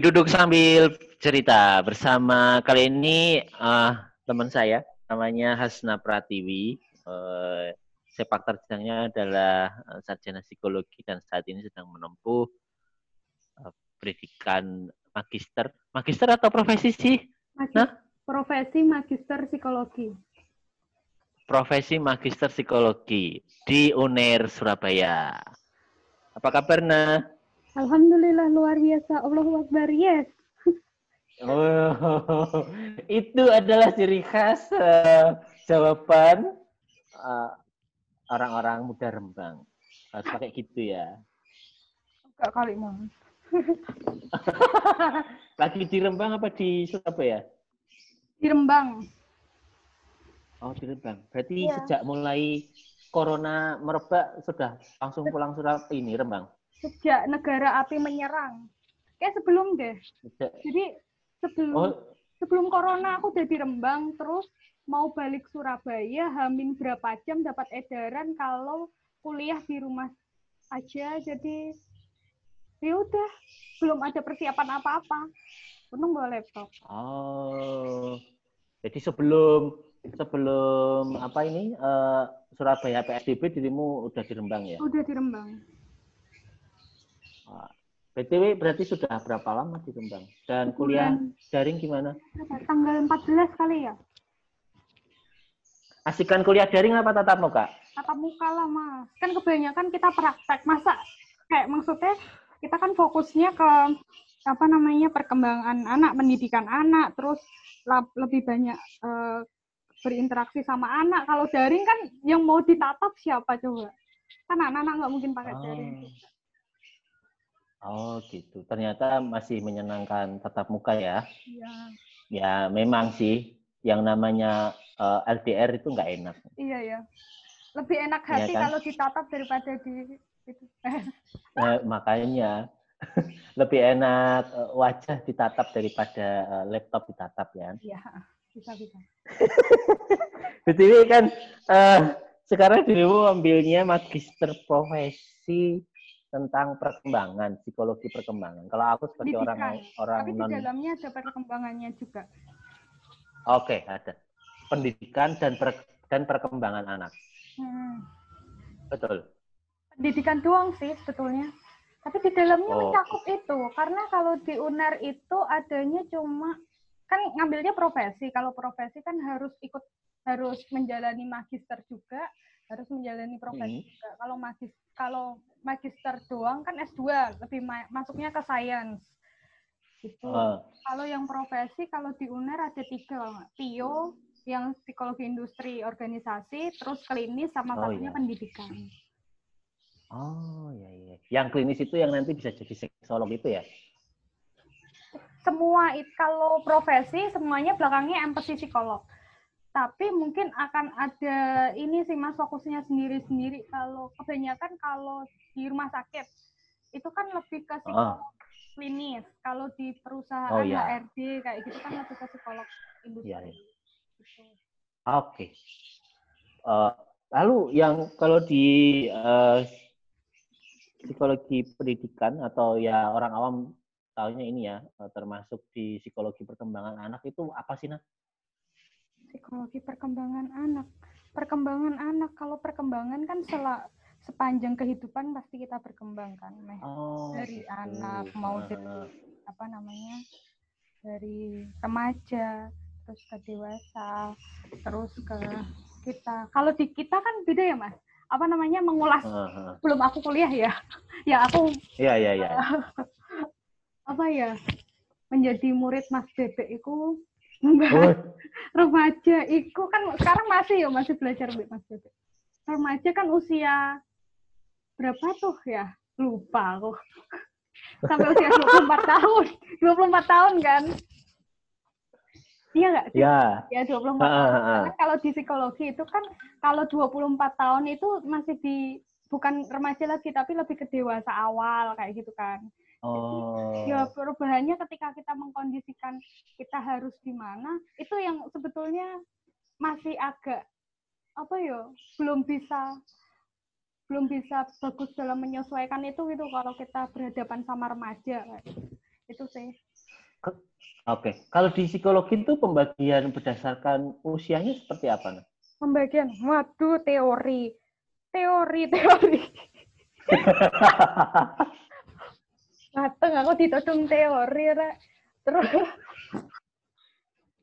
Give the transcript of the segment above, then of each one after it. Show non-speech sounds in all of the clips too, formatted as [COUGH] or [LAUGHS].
duduk sambil cerita bersama kali ini uh, teman saya namanya Hasna Pratiwi. Uh, sepak terjangnya adalah sarjana psikologi dan saat ini sedang menempuh uh, pendidikan magister. Magister atau profesi sih? Magis nah? Profesi magister psikologi. Profesi magister psikologi di UNER Surabaya. Apa kabar, Nah? Alhamdulillah luar biasa. Allahu Akbar. Yes. Oh, [LAUGHS] itu adalah ciri khas uh, jawaban eh, orang-orang muda Rembang. Harus pakai gitu ya. Enggak kali mah. [LAUGHS] Lagi di Rembang apa di Surabaya? Di Rembang. Oh, di Rembang. Berarti ya. sejak mulai corona merebak sudah langsung pulang Surabaya ini Rembang sejak negara api menyerang. Kayak sebelum deh. Jadi sebelum oh. sebelum corona aku udah di Rembang terus mau balik Surabaya hamin berapa jam dapat edaran kalau kuliah di rumah aja. Jadi ya udah belum ada persiapan apa-apa. Untung bawa laptop. Oh. Jadi sebelum sebelum apa ini uh, Surabaya PSBB dirimu udah di Rembang ya? Udah di Rembang BTW berarti sudah berapa lama di Kembang? Dan kuliah daring gimana? Tanggal 14 kali ya. Asikan kuliah daring apa tatap muka? Tatap muka lah, Mas. Kan kebanyakan kita praktek. Masa kayak maksudnya kita kan fokusnya ke apa namanya perkembangan anak, pendidikan anak, terus lebih banyak uh, berinteraksi sama anak. Kalau daring kan yang mau ditatap siapa coba? Kan anak-anak nggak mungkin pakai oh. daring. Oh gitu. Ternyata masih menyenangkan tatap muka ya? Iya. Ya memang sih yang namanya uh, eh, LDR itu nggak enak. Iya ya. Lebih enak iya hati ya kan? kalau ditatap daripada di itu. nah, [LAUGHS] makanya [LAUGHS] lebih enak uh, wajah ditatap daripada laptop ditatap ya. Iya, bisa bisa. [LAUGHS] Jadi kan uh, sekarang dirimu ambilnya magister profesi tentang perkembangan, psikologi perkembangan. Kalau aku sebagai Pendidikan. orang orang Tapi non... di dalamnya ada perkembangannya juga. Oke, ada. Pendidikan dan per, dan perkembangan anak. Hmm. Betul. Pendidikan doang sih sebetulnya. Tapi di dalamnya oh. mencakup itu. Karena kalau di UNER itu adanya cuma kan ngambilnya profesi. Kalau profesi kan harus ikut harus menjalani magister juga, harus menjalani profesi hmm. juga. Kalau magis kalau magister doang kan S2 lebih ma masuknya ke science gitu. Uh. Kalau yang profesi kalau di UNER ada tiga, PIO yang psikologi industri organisasi, terus klinis sama oh, satunya iya. pendidikan. Oh iya iya. Yang klinis itu yang nanti bisa jadi psikolog itu ya? Semua itu kalau profesi semuanya belakangnya empati psikolog tapi mungkin akan ada ini sih mas fokusnya sendiri-sendiri kalau kebanyakan kalau di rumah sakit itu kan lebih ke psikolog oh. klinis kalau di perusahaan oh, iya. HRD kayak gitu kan lebih ke psikolog industri. Iya, iya. Gitu. Oke. Okay. Uh, lalu yang kalau di uh, psikologi pendidikan atau ya orang awam tahunya ini ya termasuk di psikologi perkembangan anak itu apa sih nah? Psikologi perkembangan anak. Perkembangan anak, kalau perkembangan kan sel sepanjang kehidupan pasti kita berkembang kan, Meh. Oh, dari gitu. anak mau dari apa namanya? Dari remaja, terus ke dewasa, terus ke kita. Kalau di kita kan beda ya, Mas. Apa namanya? mengulas uh -huh. belum aku kuliah ya. [LAUGHS] ya aku Iya, iya, iya. [LAUGHS] apa ya? menjadi murid Mas Bebek itu oh. remaja itu kan sekarang masih ya masih belajar Mas Bebe. Remaja kan usia berapa tuh ya? Lupa aku. [LAUGHS] Sampai usia 24 tahun. 24 tahun kan? Iya nggak sih? Iya. Ya, 24 uh, tahun. Karena kalau di psikologi itu kan kalau 24 tahun itu masih di bukan remaja lagi tapi lebih ke dewasa awal kayak gitu kan. Oh. ya perubahannya ketika kita mengkondisikan kita harus di mana, itu yang sebetulnya masih agak apa ya, belum bisa belum bisa bagus dalam menyesuaikan itu gitu kalau kita berhadapan sama remaja itu sih Oke, kalau di psikologi itu pembagian berdasarkan usianya seperti apa? Nah? Pembagian, waduh teori, teori, teori. [LAUGHS] Mateng aku ditodong teori, Rek. Terus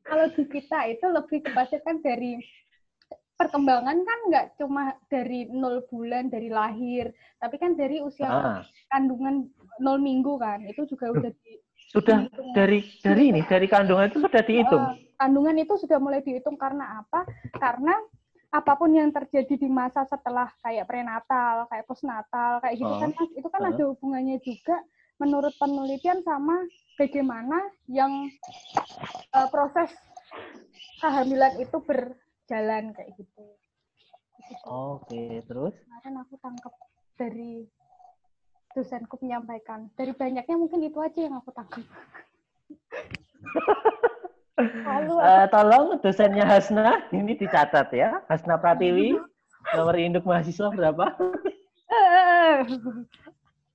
kalau di kita itu lebih kepada kan dari perkembangan kan nggak cuma dari nol bulan dari lahir, tapi kan dari usia ah. kandungan nol minggu kan, itu juga udah di sudah dihitung. dari dari ini dari kandungan itu sudah dihitung. Uh, kandungan itu sudah mulai dihitung karena apa? Karena apa pun yang terjadi di masa setelah kayak prenatal, kayak postnatal, kayak gitu uh, kan itu kan uh. ada hubungannya juga menurut penelitian sama bagaimana yang uh, proses kehamilan itu berjalan kayak gitu. Oke, terus? Kemarin aku tangkap dari dosenku menyampaikan. Dari banyaknya mungkin itu aja yang aku tangkap. [LAUGHS] Lalu uh, tolong dosennya Hasna ini dicatat ya. Hasna Pratiwi, nomor induk mahasiswa berapa? [LAUGHS]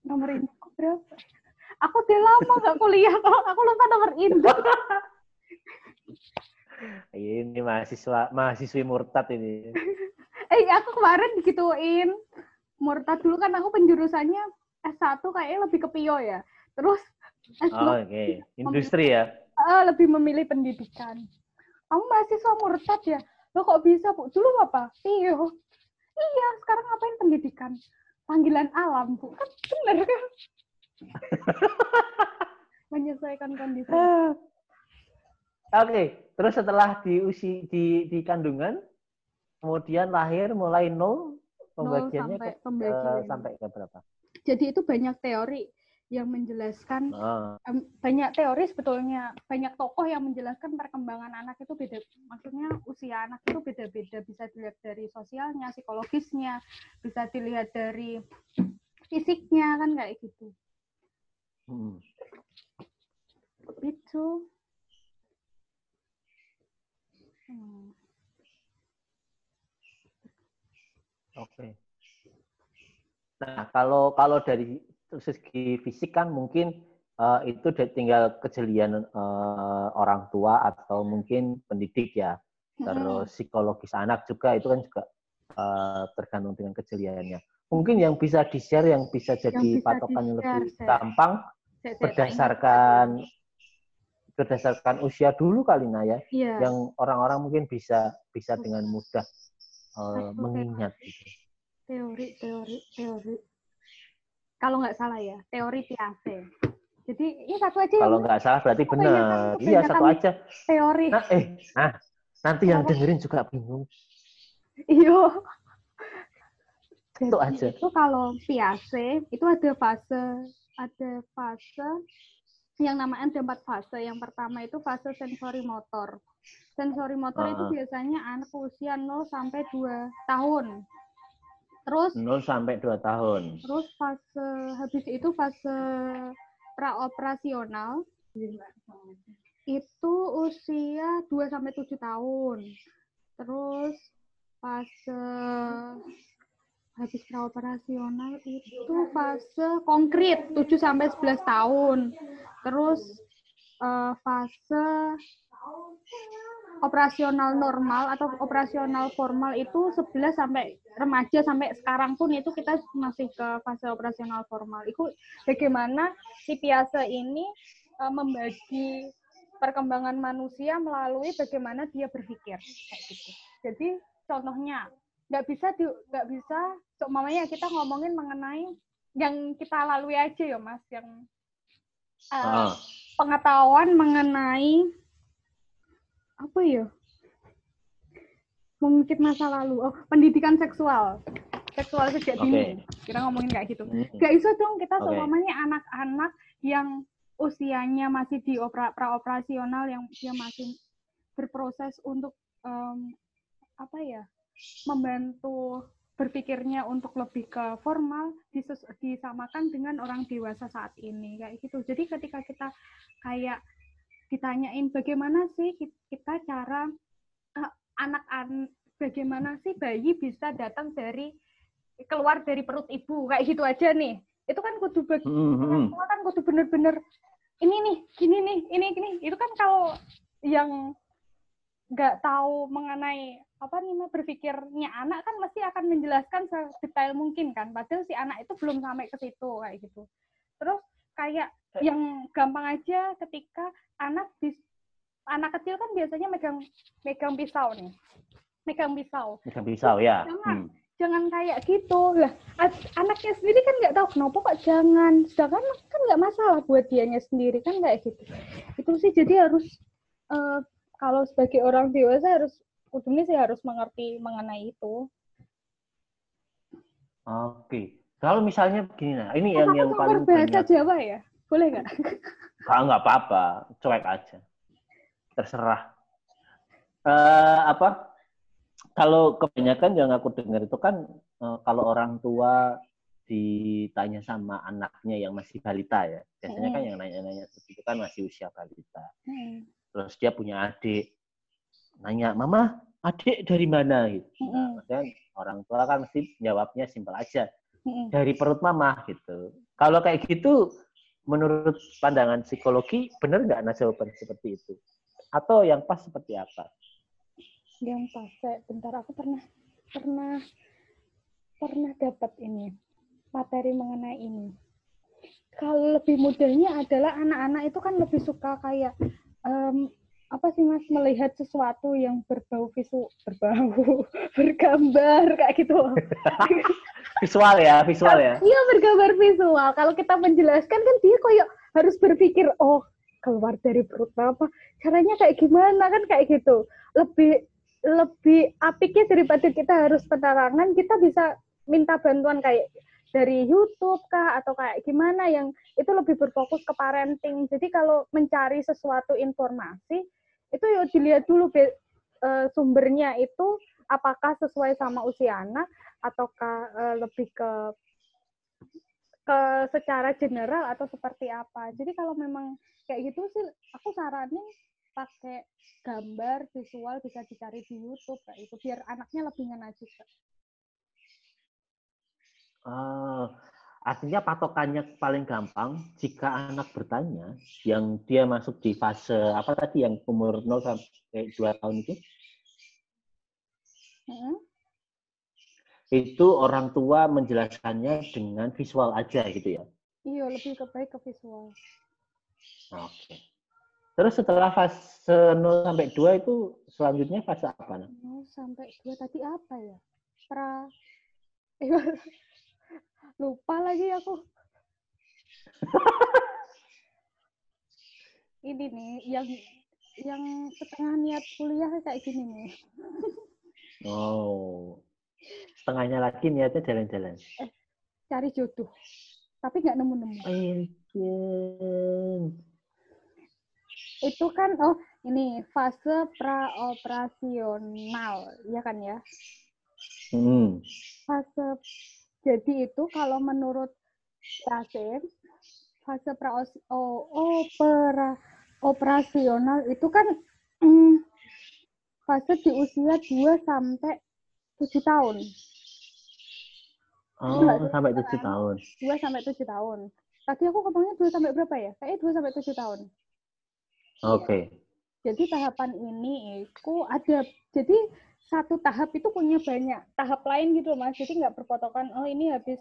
nomor induk berapa? Aku udah lama gak kuliah kok. Aku lupa nomor induk. ini mahasiswa mahasiswi murtad ini. [LAUGHS] eh aku kemarin digituin murtad dulu kan aku penjurusannya S1 kayaknya lebih ke PIO ya. Terus S2 oh, okay. industri ya. Uh, lebih memilih pendidikan. Kamu mahasiswa murtad ya? Lo kok bisa, Bu? Dulu apa? PIO. Iya, sekarang ngapain pendidikan? Panggilan alam, Bu. Kan benar kan? [LAUGHS] Menyesuaikan kondisi. Oke, okay. terus setelah di usi di di kandungan, kemudian lahir mulai nol pembagiannya sampai, ke, pembagian. uh, sampai ke berapa? Jadi itu banyak teori yang menjelaskan uh. um, banyak teori sebetulnya banyak tokoh yang menjelaskan perkembangan anak itu beda maksudnya usia anak itu beda-beda bisa dilihat dari sosialnya psikologisnya bisa dilihat dari fisiknya kan kayak gitu hmm. itu hmm. oke okay. Nah, kalau kalau dari segi fisik kan mungkin uh, itu tinggal kejelian uh, orang tua atau mungkin pendidik ya. Terus psikologis anak juga itu kan juga uh, tergantung dengan kejeliannya. Mungkin yang bisa di-share yang bisa jadi yang bisa patokan yang lebih gampang berdasarkan berdasarkan usia dulu kali nah ya. Yeah. Yang orang-orang mungkin bisa bisa dengan mudah uh, mengingat gitu. Teori teori teori. Kalau nggak salah ya teori Piaget jadi ini satu aja kalau nggak salah berarti benar. iya satu aja. Teori. Nah, eh nah nanti yang dengerin juga bingung. Iyo itu aja. itu kalau Piaget itu ada fase ada fase yang namanya ada empat fase yang pertama itu fase sensori motor sensori motor uh. itu ah. biasanya anak usia 0 sampai 2 tahun Terus 0 sampai 2 tahun. Terus fase habis itu fase praoperasional itu usia 2 sampai 7 tahun. Terus fase habis praoperasional itu fase konkret 7 sampai 11 tahun. Terus uh, fase operasional normal atau operasional formal itu 11 sampai remaja sampai sekarang pun itu kita masih ke fase operasional formal. Itu bagaimana si Piase ini uh, membagi perkembangan manusia melalui bagaimana dia berpikir gitu. Jadi contohnya nggak bisa nggak bisa. So, mamanya kita ngomongin mengenai yang kita lalui aja ya mas yang uh, ah. pengetahuan mengenai apa ya? Mengungkit masa lalu. Oh pendidikan seksual. Seksual sejak dini. Kita ngomongin kayak gitu. Hmm. gak bisa dong kita okay. semuanya anak-anak yang usianya masih di opera, praoperasional yang dia masih berproses untuk um, apa ya membantu berpikirnya untuk lebih ke formal disus disamakan dengan orang dewasa saat ini kayak gitu. Jadi ketika kita kayak ditanyain bagaimana sih kita cara uh, anak-anak bagaimana sih bayi bisa datang dari keluar dari perut ibu? Kayak gitu aja nih. Itu kan kudu mm -hmm. kan kudu bener-bener ini nih gini nih ini gini. Yang nggak tahu mengenai apa nih berpikirnya anak kan mesti akan menjelaskan sedetail mungkin kan padahal si anak itu belum sampai ke situ kayak gitu. Terus kayak eh. yang gampang aja ketika anak di anak kecil kan biasanya megang megang pisau nih megang pisau. Megang pisau ya. jangan hmm. jangan kayak gitu. Lah anaknya sendiri kan nggak tahu kenapa kok jangan? Sedangkan kan nggak masalah buat dianya sendiri kan kayak gitu. Itu sih jadi harus uh, kalau sebagai orang dewasa harus ujungnya sih harus mengerti mengenai itu. Oke. Kalau misalnya begini nah, ini yang yang paling bahasa banyak. Jawa ya? Boleh nggak? Kalau nggak apa-apa, cuek aja. Terserah. Uh, apa? Kalau kebanyakan yang aku dengar itu kan uh, kalau orang tua ditanya sama anaknya yang masih balita ya. Biasanya kan yang nanya-nanya itu kan masih usia balita. Hmm. Terus dia punya adik nanya mama adik dari mana? Gitu. Nah, orang tua kan mesti jawabnya simpel aja. Dari perut mama gitu. Kalau kayak gitu menurut pandangan psikologi benar nggak nah jawaban seperti itu? Atau yang pas seperti apa? Yang pas saya bentar aku pernah pernah pernah dapat ini materi mengenai ini. Kalau lebih mudahnya adalah anak-anak itu kan lebih suka kayak um, apa sih mas melihat sesuatu yang berbau visu berbau [LAUGHS] bergambar kayak gitu? [LAUGHS] Visual ya visual ya. Iya bergambar visual. Kalau kita menjelaskan kan dia kayak harus berpikir oh keluar dari perut apa? Caranya kayak gimana? Kan kayak gitu. Lebih lebih apiknya daripada kita harus penerangan kita bisa minta bantuan kayak dari YouTube kah atau kayak gimana yang itu lebih berfokus ke parenting. Jadi kalau mencari sesuatu informasi itu yuk dilihat dulu be, uh, sumbernya itu apakah sesuai sama usia anak ataukah uh, lebih ke ke secara general atau seperti apa. Jadi kalau memang kayak gitu sih aku saranin pakai gambar visual bisa dicari di YouTube kayak itu biar anaknya lebih ngena juga. Uh, Artinya patokannya paling gampang jika anak bertanya yang dia masuk di fase apa tadi yang umur 0 sampai 2 tahun itu. Hmm. Itu orang tua menjelaskannya dengan visual aja gitu ya. Iya, lebih ke baik ke visual. Oke. Terus setelah fase 0 sampai 2 itu selanjutnya fase apa? 0 sampai 2 tadi apa ya? Pra [LAUGHS] Lupa lagi aku. Ini nih yang yang setengah niat kuliah kayak gini nih. Oh. Setengahnya lagi niatnya jalan-jalan. Eh, cari jodoh. Tapi nggak nemu-nemu. Itu kan oh ini fase praoperasional, ya kan ya? Hmm. Fase jadi itu kalau menurut Prasim, fase pra opera, operasional itu kan hmm, fase di usia 2 sampai 7 tahun. Oh, Enggak, sampai 7 kan? tahun. 2 sampai 7 tahun. Tadi aku ngomongnya 2 sampai berapa ya? Kayaknya 2 sampai 7 tahun. Oke. Okay. Jadi tahapan ini itu ada jadi satu tahap itu punya banyak tahap lain gitu mas. Jadi nggak berpotokan oh ini habis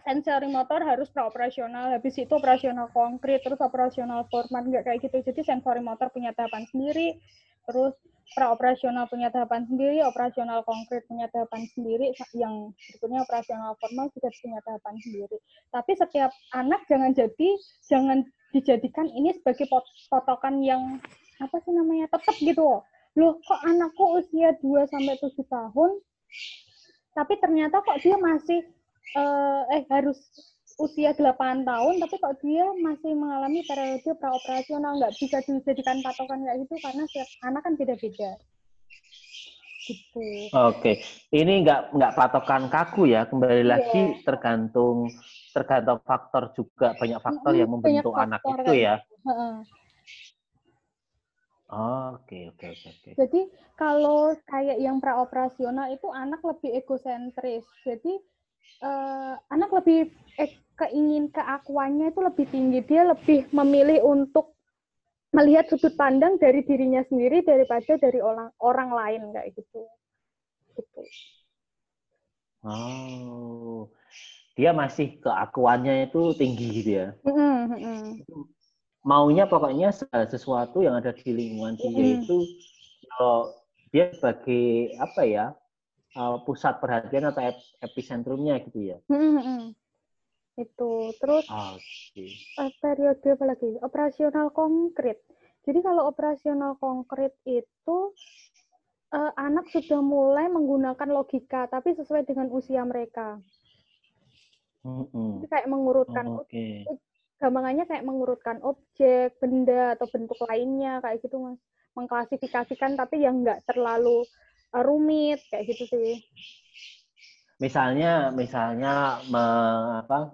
sensori motor harus operasional habis itu operasional konkret terus operasional format nggak kayak gitu. Jadi sensori motor punya tahapan sendiri terus operasional punya tahapan sendiri operasional konkret punya tahapan sendiri yang berikutnya operasional formal juga punya tahapan sendiri. Tapi setiap anak jangan jadi jangan dijadikan ini sebagai potokan yang apa sih namanya tetap gitu loh loh kok anakku usia 2 sampai 7 tahun tapi ternyata kok dia masih uh, eh harus usia 8 tahun tapi kok dia masih mengalami periode praoperasional nggak bisa dijadikan patokan kayak gitu karena setiap anak kan beda-beda gitu. Oke, ini nggak nggak patokan kaku ya. Kembali yeah. lagi tergantung tergantung faktor juga banyak faktor yang membentuk faktor, anak itu kan. ya. Oke, oke, oke. Jadi kalau kayak yang praoperasional itu anak lebih egosentris. Jadi uh, anak lebih eh, keingin keakuannya itu lebih tinggi. Dia lebih memilih untuk melihat sudut pandang dari dirinya sendiri daripada dari orang orang lain kayak gitu. Gitu. Oh, dia masih keakuannya itu tinggi gitu ya. Mm-hmm. Maunya pokoknya sesuatu yang ada di lingkungan dia itu kalau dia sebagai apa ya uh, pusat perhatian atau epicentrumnya gitu ya. Mm-hmm. Itu terus okay. uh, periode apa lagi? Operasional konkret. Jadi kalau operasional konkret itu uh, anak sudah mulai menggunakan logika, tapi sesuai dengan usia mereka. Mm-hmm. kayak mengurutkan, oh, okay. Gampangannya kayak mengurutkan objek, benda atau bentuk lainnya kayak gitu mas, mengklasifikasikan tapi yang nggak terlalu uh, rumit kayak gitu sih. Misalnya, misalnya me, apa,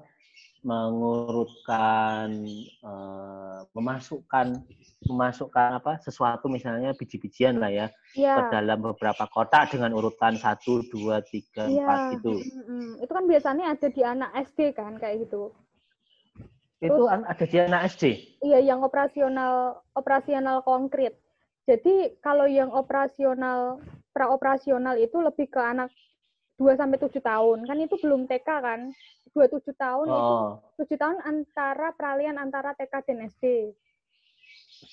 mengurutkan uh, memasukkan memasukkan apa sesuatu misalnya biji-bijian lah ya, ya ke dalam beberapa kotak dengan urutan satu dua tiga ya. empat gitu. Mm-hmm. Itu kan biasanya ada di anak SD kan kayak gitu. Itu Terus, ada di anak SD. Iya, yang operasional operasional konkret. Jadi kalau yang operasional praoperasional itu lebih ke anak 2 sampai 7 tahun. Kan itu belum TK kan? 2 7 tahun oh. itu 7 tahun antara peralihan antara TK dan SD.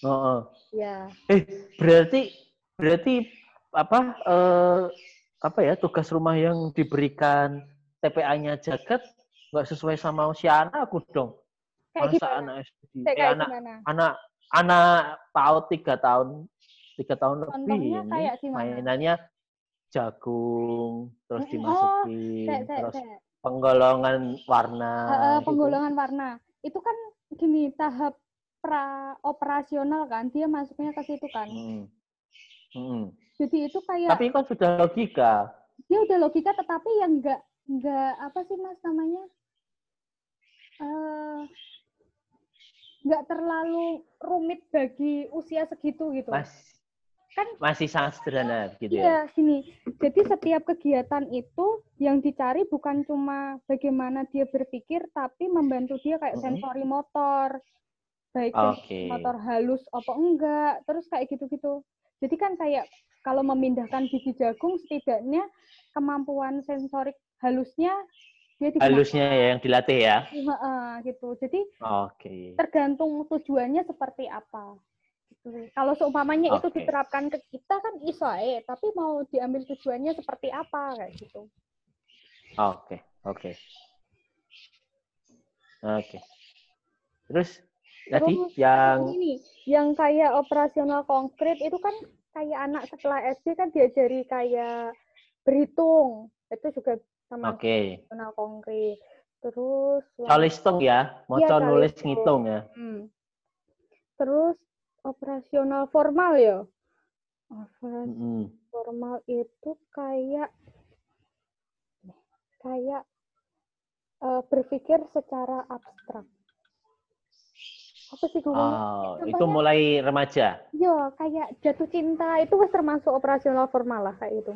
Oh. oh. Ya. Eh, berarti berarti apa eh, apa ya tugas rumah yang diberikan TPA-nya Jagat nggak sesuai sama usia anakku dong. Kayak Masa gimana? anak SD, kayak eh, anak, gimana? anak anak PAUD tiga tahun tiga tahun Contohnya lebih kayak ini mainannya jagung terus dimasukin oh, terus penggolongan warna uh, gitu. penggolongan warna itu kan gini tahap pra operasional kan dia masuknya ke situ kan hmm. Hmm. jadi itu kayak tapi kan sudah logika dia udah logika tetapi yang enggak enggak apa sih mas namanya uh, nggak terlalu rumit bagi usia segitu gitu mas kan masih sangat sederhana gitu ya. Iya, sini. Jadi setiap kegiatan itu yang dicari bukan cuma bagaimana dia berpikir tapi membantu dia kayak mm -hmm. sensori motor. Baik okay. motor halus apa enggak, terus kayak gitu-gitu. Jadi kan kayak kalau memindahkan biji jagung setidaknya kemampuan sensorik halusnya dia halusnya ya yang dilatih ya. Gitu. Jadi okay. tergantung tujuannya seperti apa. Kalau seumpamanya okay. itu diterapkan ke kita kan iso eh, tapi mau diambil tujuannya seperti apa kayak gitu. Oke, oke. Oke. Terus tadi yang ini yang kayak operasional konkret itu kan kayak anak setelah SD kan diajari kayak berhitung. Itu juga sama okay. operasional konkret. Terus Colistung ya, mau ya, nulis ngitung ya. Hmm. Terus operasional formal ya operasional formal itu kayak kayak uh, berpikir secara abstrak apa sih Oh, itu mulai remaja. Iya, kayak jatuh cinta itu termasuk operasional formal lah kayak itu.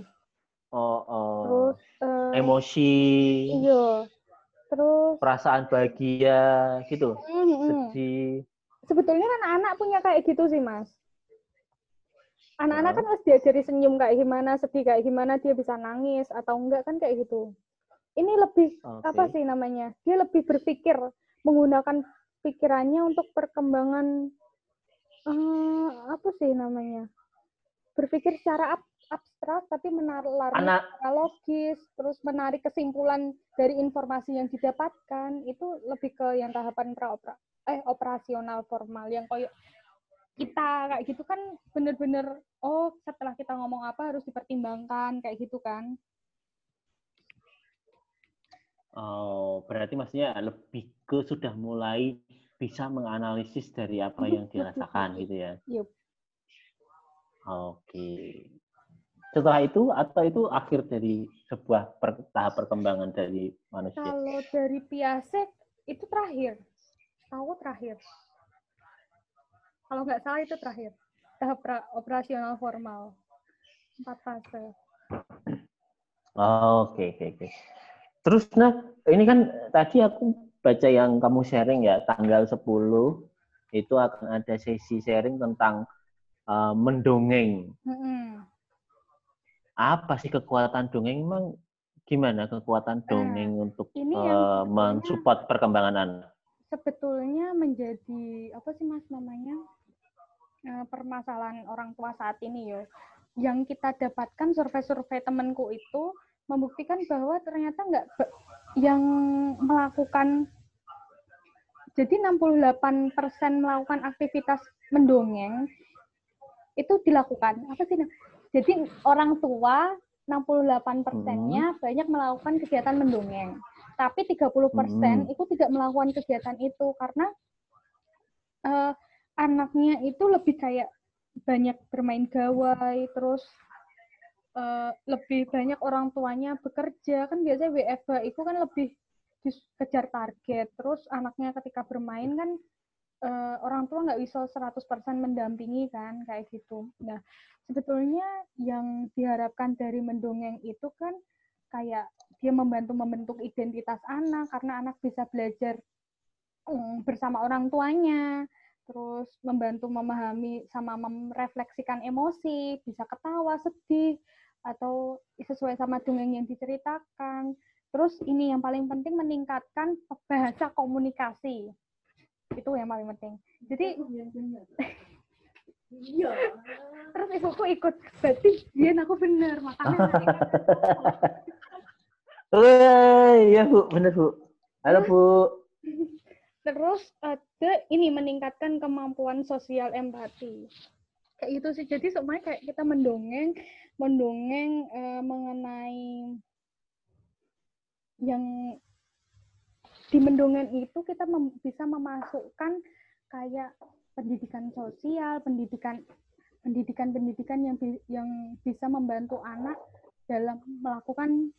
Oh, oh. Terus uh, emosi. Iya. Terus perasaan bahagia gitu. Mm -hmm. Sedih sebetulnya kan anak punya kayak gitu sih mas anak-anak kan harus diajari senyum kayak gimana sedih kayak gimana dia bisa nangis atau enggak kan kayak gitu ini lebih okay. apa sih namanya dia lebih berpikir menggunakan pikirannya untuk perkembangan uh, apa sih namanya berpikir secara abstrak tapi menarik Anak... logis terus menarik kesimpulan dari informasi yang didapatkan itu lebih ke yang tahapan pra eh operasional formal yang koyo kita kayak gitu kan bener-bener oh setelah kita ngomong apa harus dipertimbangkan kayak gitu kan. Oh berarti maksudnya lebih ke sudah mulai bisa menganalisis dari apa yang dirasakan [LAUGHS] gitu ya? Yep. oke setelah itu atau itu akhir dari sebuah per, tahap perkembangan dari manusia kalau dari piasek itu terakhir tahu terakhir. Kalau nggak salah itu terakhir. Tahap operasional formal. Empat fase. Oh, oke, oke, oke. Terus, nah, ini kan tadi aku baca yang kamu sharing ya, tanggal 10 itu akan ada sesi sharing tentang uh, mendongeng. Hmm. Apa sih kekuatan dongeng? Emang gimana kekuatan nah, dongeng nah, untuk uh, mensupport perkembangan anak? Sebetulnya menjadi apa sih mas namanya uh, permasalahan orang tua saat ini ya. Yang kita dapatkan survei-survei temanku itu membuktikan bahwa ternyata nggak yang melakukan jadi 68% melakukan aktivitas mendongeng itu dilakukan. Apa sih? Jadi orang tua 68 persennya hmm. banyak melakukan kegiatan mendongeng. Tapi 30 persen hmm. itu tidak melakukan kegiatan itu karena uh, anaknya itu lebih kayak banyak bermain gawai, terus uh, lebih banyak orang tuanya bekerja. Kan biasanya WFH itu kan lebih kejar target. Terus anaknya ketika bermain kan uh, orang tua nggak bisa 100% mendampingi kan kayak gitu. Nah, sebetulnya yang diharapkan dari mendongeng itu kan kayak dia membantu membentuk identitas anak karena anak bisa belajar um, bersama orang tuanya terus membantu memahami sama merefleksikan emosi bisa ketawa sedih atau sesuai sama dongeng yang diceritakan terus ini yang paling penting meningkatkan bahasa komunikasi itu yang paling penting jadi iya [LAUGHS] terus ibuku ikut berarti dia aku bener makanya Wah, iya Bu, bener Bu. Halo Bu. Terus ada ini meningkatkan kemampuan sosial empati. Kayak itu sih. Jadi semuanya kayak kita mendongeng, mendongeng uh, mengenai yang di mendongeng itu kita mem bisa memasukkan kayak pendidikan sosial, pendidikan pendidikan-pendidikan yang yang bisa membantu anak dalam melakukan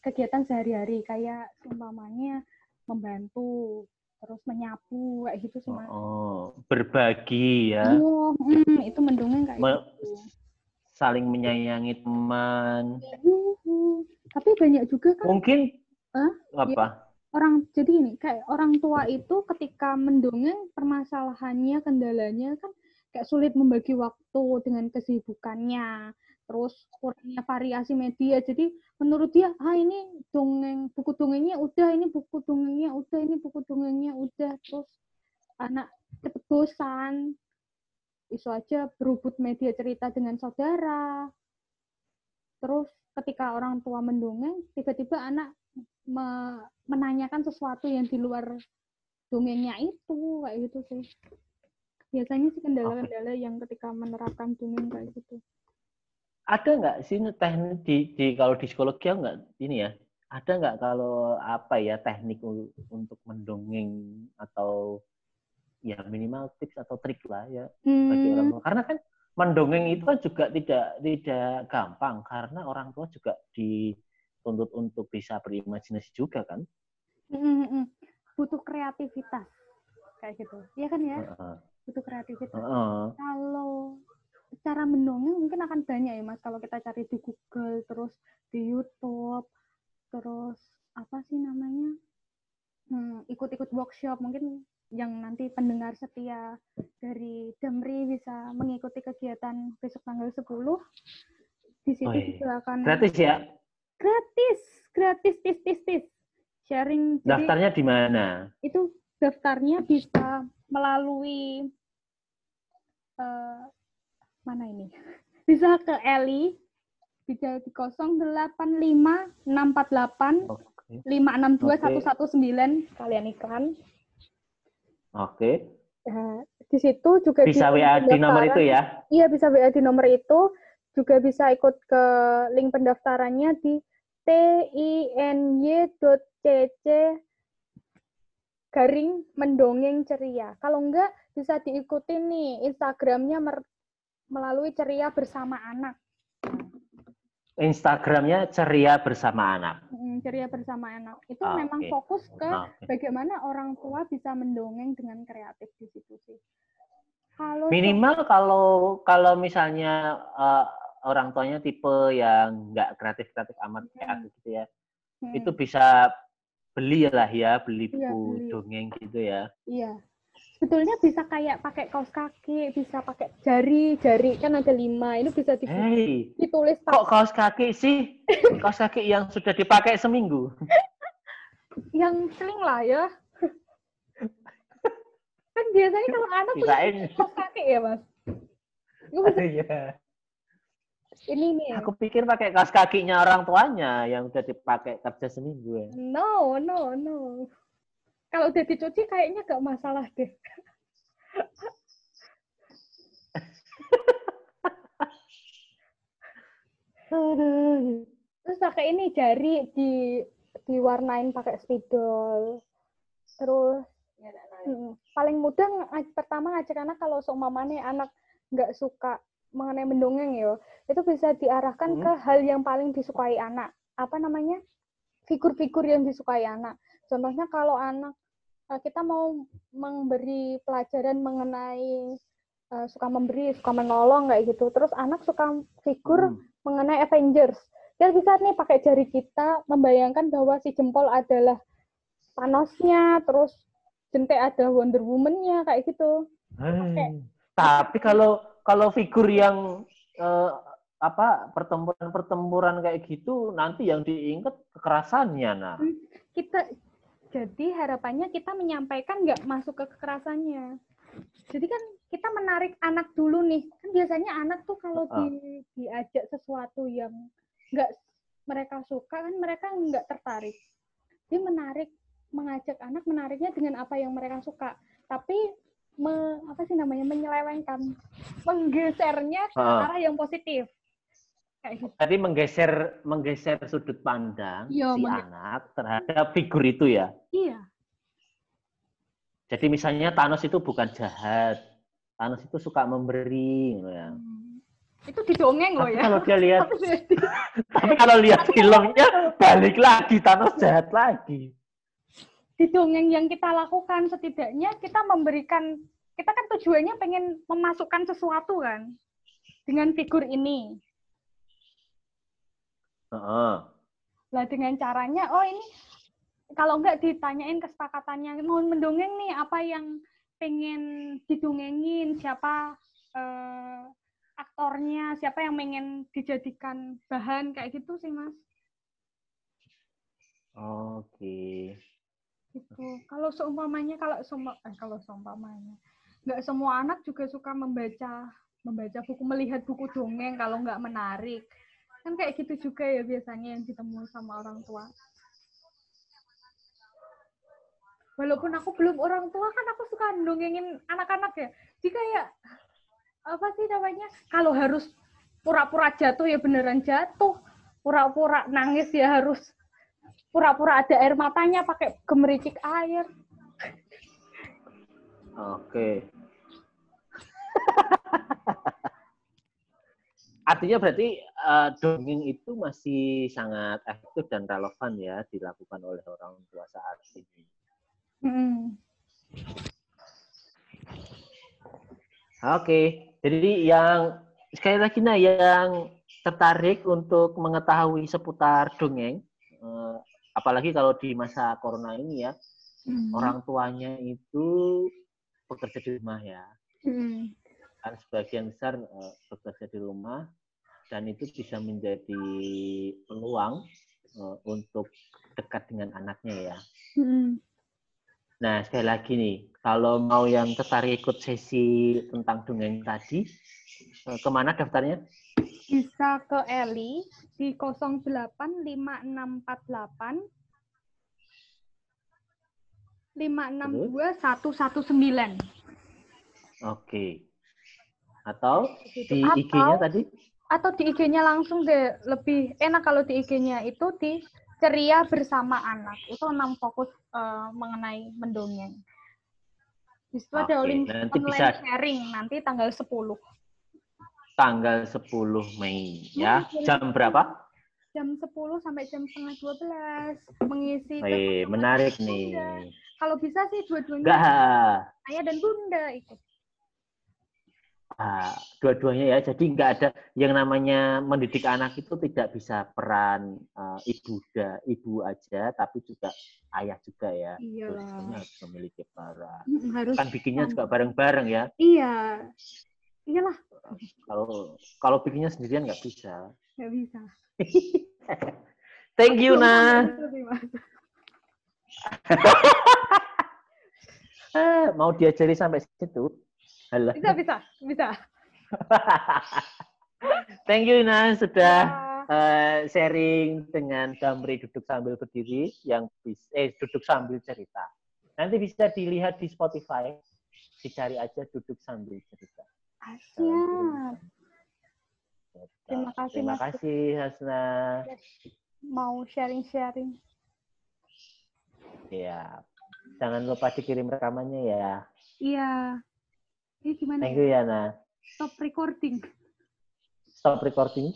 kegiatan sehari-hari kayak umpamanya membantu terus menyapu kayak gitu sih mas. Oh, berbagi ya. Iya, hmm, itu mendongeng kayak Me gitu. Saling menyayangi teman. Tapi banyak juga kan. Mungkin. Huh? Apa? Ya, orang jadi ini kayak orang tua itu ketika mendongeng permasalahannya kendalanya kan kayak sulit membagi waktu dengan kesibukannya. Terus kurangnya variasi media. Jadi menurut dia ah ini dongeng buku dongengnya udah ini buku dongengnya udah ini buku dongengnya udah. Terus anak cepet bosan. Isu aja berebut media cerita dengan saudara. Terus ketika orang tua mendongeng tiba-tiba anak me menanyakan sesuatu yang di luar dongengnya itu kayak gitu sih. Biasanya sih kendala-kendala yang ketika menerapkan dongeng kayak gitu. Ada nggak sih teknik di, di kalau di psikologi nggak ini ya? Ada nggak kalau apa ya teknik untuk mendongeng atau ya minimal tips atau trik lah ya hmm. bagi orang tua? Karena kan mendongeng itu kan juga tidak tidak gampang. Karena orang tua juga dituntut untuk bisa berimajinasi juga kan? Hmm, butuh kreativitas. Kayak gitu. Ya kan ya? Uh -uh. butuh kreativitas. Uh -uh. kalau cara mendongeng mungkin akan banyak ya mas. Kalau kita cari di Google terus di YouTube terus apa sih namanya? Hmm, ikut-ikut workshop. Mungkin yang nanti pendengar setia dari Damri bisa mengikuti kegiatan besok tanggal 10 di situ oh, juga akan gratis ya gratis gratis tis tis tis sharing daftarnya di mana itu daftarnya bisa melalui uh, mana ini? [LAUGHS] Bisa ke Eli bisa di 085648 okay. 562119 kalian iklan. Oke. Okay. Nah, di situ juga bisa WA di nomor itu ya? Iya, bisa WA di nomor itu. Juga bisa ikut ke link pendaftarannya di tiny.cc garing mendongeng ceria. Kalau enggak, bisa diikuti nih Instagramnya melalui ceria bersama anak. Instagramnya ceria bersama anak. Hmm, ceria bersama anak itu okay. memang fokus ke okay. bagaimana orang tua bisa mendongeng dengan kreatif di situ sih. Kalau minimal kalau kalau misalnya uh, orang tuanya tipe yang nggak kreatif kreatif amat hmm. kayak aku gitu ya, hmm. itu bisa beli lah ya beli iya, buku iya, beli. dongeng gitu ya. Iya. sebetulnya bisa kayak pakai kaos kaki, bisa pakai jari, jari kan ada lima, ini bisa di, Hei, ditulis kok kaos kaki sih? [LAUGHS] Kaos kaki yang sudah dipakai seminggu. yang seling lah ya. kan biasanya kalau anak Kirain. kaos kaki ya mas. Bisa- [LAUGHS] Iya. Ini nih. Aku pikir pakai kaos kakinya orang tuanya yang udah dipakai kerja seminggu ya. No, no, no. Kalau udah dicuci kayaknya gak masalah deh. [LAUGHS] Terus pakai ini jari di diwarnain pakai spidol. Terus mm, paling mudah pertama ngajak anak kalau seumpamanya anak nggak suka mengenai mendongeng ya, itu bisa diarahkan Hmm. ke hal yang paling disukai anak. Apa namanya? Figur-figur yang disukai anak. Contohnya kalau anak eh, kita mau memberi pelajaran mengenai eh, suka memberi, suka menolong kayak gitu. Terus anak suka figur Hmm. mengenai Avengers. Kita bisa nih pakai jari kita membayangkan bahwa si jempol adalah Thanos-nya, terus jentik ada Wonder Woman-nya kayak gitu. Hei. Tapi kalau kalau figur yang eh, apa pertempuran-pertempuran kayak gitu nanti yang diinget kekerasannya nah. Kita jadi harapannya kita menyampaikan nggak masuk ke kekerasannya. Jadi kan kita menarik anak dulu nih. Kan biasanya anak tuh kalau Ah. di, diajak sesuatu yang nggak mereka suka kan mereka nggak tertarik. Jadi menarik mengajak anak menariknya dengan apa yang mereka suka. Tapi me- apa sih namanya menyelewengkan, menggesernya ke Ah. arah yang positif. Kayak gitu. Tadi menggeser menggeser sudut pandang Iya, si anak terhadap figur itu ya. Iya. Jadi misalnya Thanos itu bukan jahat. Thanos itu suka memberi gitu ya. Hmm. Itu didongeng loh ya. kalau dia lihat [LAUGHS] [LAUGHS] tapi kalau lihat filmnya balik lagi Thanos jahat lagi. Di dongeng yang kita lakukan setidaknya kita memberikan kita kan tujuannya pengen memasukkan sesuatu kan dengan figur ini. Heeh. Lah dengan caranya oh ini kalau nggak ditanyain kesepakatannya mau mendongeng nih apa yang pengen didongengin siapa eh, aktornya siapa yang pengen dijadikan bahan kayak gitu sih mas Oke. Gitu. Kalau seumpamanya kalau semua eh, kalau seumpamanya nggak semua anak juga suka membaca membaca buku melihat buku dongeng kalau nggak menarik. Kan kayak gitu juga ya biasanya yang ditemui sama orang tua. Walaupun aku belum orang tua kan aku suka dongengin anak-anak ya. Jika ya apa sih namanya kalau harus pura-pura jatuh ya beneran jatuh. Pura-pura nangis ya harus pura-pura ada air matanya pakai gemericik air Oke. [LAUGHS] Artinya berarti eh, dongeng itu masih sangat efektif dan relevan ya dilakukan oleh orang tua saat ini. Mm. Oke, jadi yang sekali lagi nah yang tertarik untuk mengetahui seputar dongeng, apalagi kalau di masa corona ini ya, Mm. orang tuanya itu bekerja di rumah ya. Mm. kan sebagian besar eh, bekerja di rumah dan itu bisa menjadi peluang eh, untuk dekat dengan anaknya ya. Mm. Nah sekali lagi nih, kalau mau yang tertarik ikut sesi tentang dongeng tadi, eh, ke mana daftarnya? Bisa ke Eli di 085648 562119 Oke. Atau Gitu. di IG-nya tadi? atau di IG-nya langsung deh lebih enak kalau di IG-nya itu di ceria bersama anak itu enam fokus eh, mengenai mendongeng. Di situ ada link nanti online bisa- sharing nanti tanggal 10 Tanggal 10 Mei ya. Jam berapa? jam 10 sampai jam setengah 12 mengisi Wih, menarik Bunda. nih. Kalau bisa sih dua-duanya Enggak. ayah dan bunda ikut. Ah, dua-duanya ya. Jadi nggak ada yang namanya mendidik anak itu tidak bisa peran uh, ibu da, ibu aja, tapi juga ayah juga ya. Iya. harus memiliki peran. Harus. Kan bikinnya juga bareng-bareng ya. Iya. Iyalah. Kalau kalau bikinnya sendirian nggak bisa. Nggak bisa. [LAUGHS] Thank you, Nah. [LAUGHS] Mau diajari sampai situ? Halo. Bisa, bisa, bisa. [LAUGHS] Thank you, Ina, sudah uh, sharing dengan Damri duduk sambil berdiri yang bisa, eh duduk sambil cerita. Nanti bisa dilihat di Spotify, dicari aja duduk sambil cerita. Siap. Terima kasih. Terima Mas. kasih, Hasna. Mau sharing-sharing. Iya. Jangan lupa dikirim rekamannya ya. Iya. Ini gimana Thank you, Yana. Stop recording. Stop recording.